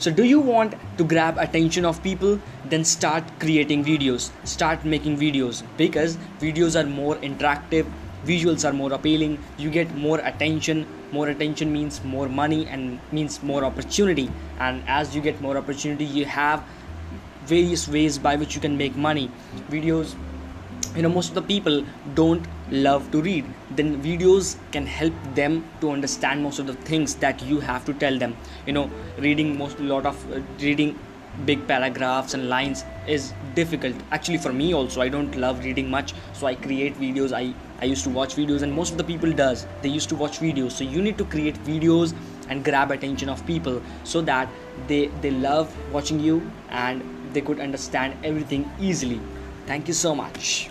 so do you want to grab attention of people then start creating videos. Start making videos. Because videos are more interactive visuals are more appealing you get more attention. More attention means more money and means more opportunity. And as you get more opportunity you have various ways by which you can make money. Videos you know most of the people don't love to read. Then videos can help them to understand most of the things that you have to tell them. You know reading most lot of uh, reading big paragraphs and lines is difficult. Actually for me also i don't love reading much so i create videos. I i used to watch videos and most of the people does. They used to watch videos. So you need to create videos and grab attention of people so that they they love watching you and they could understand everything easily. Thank you so much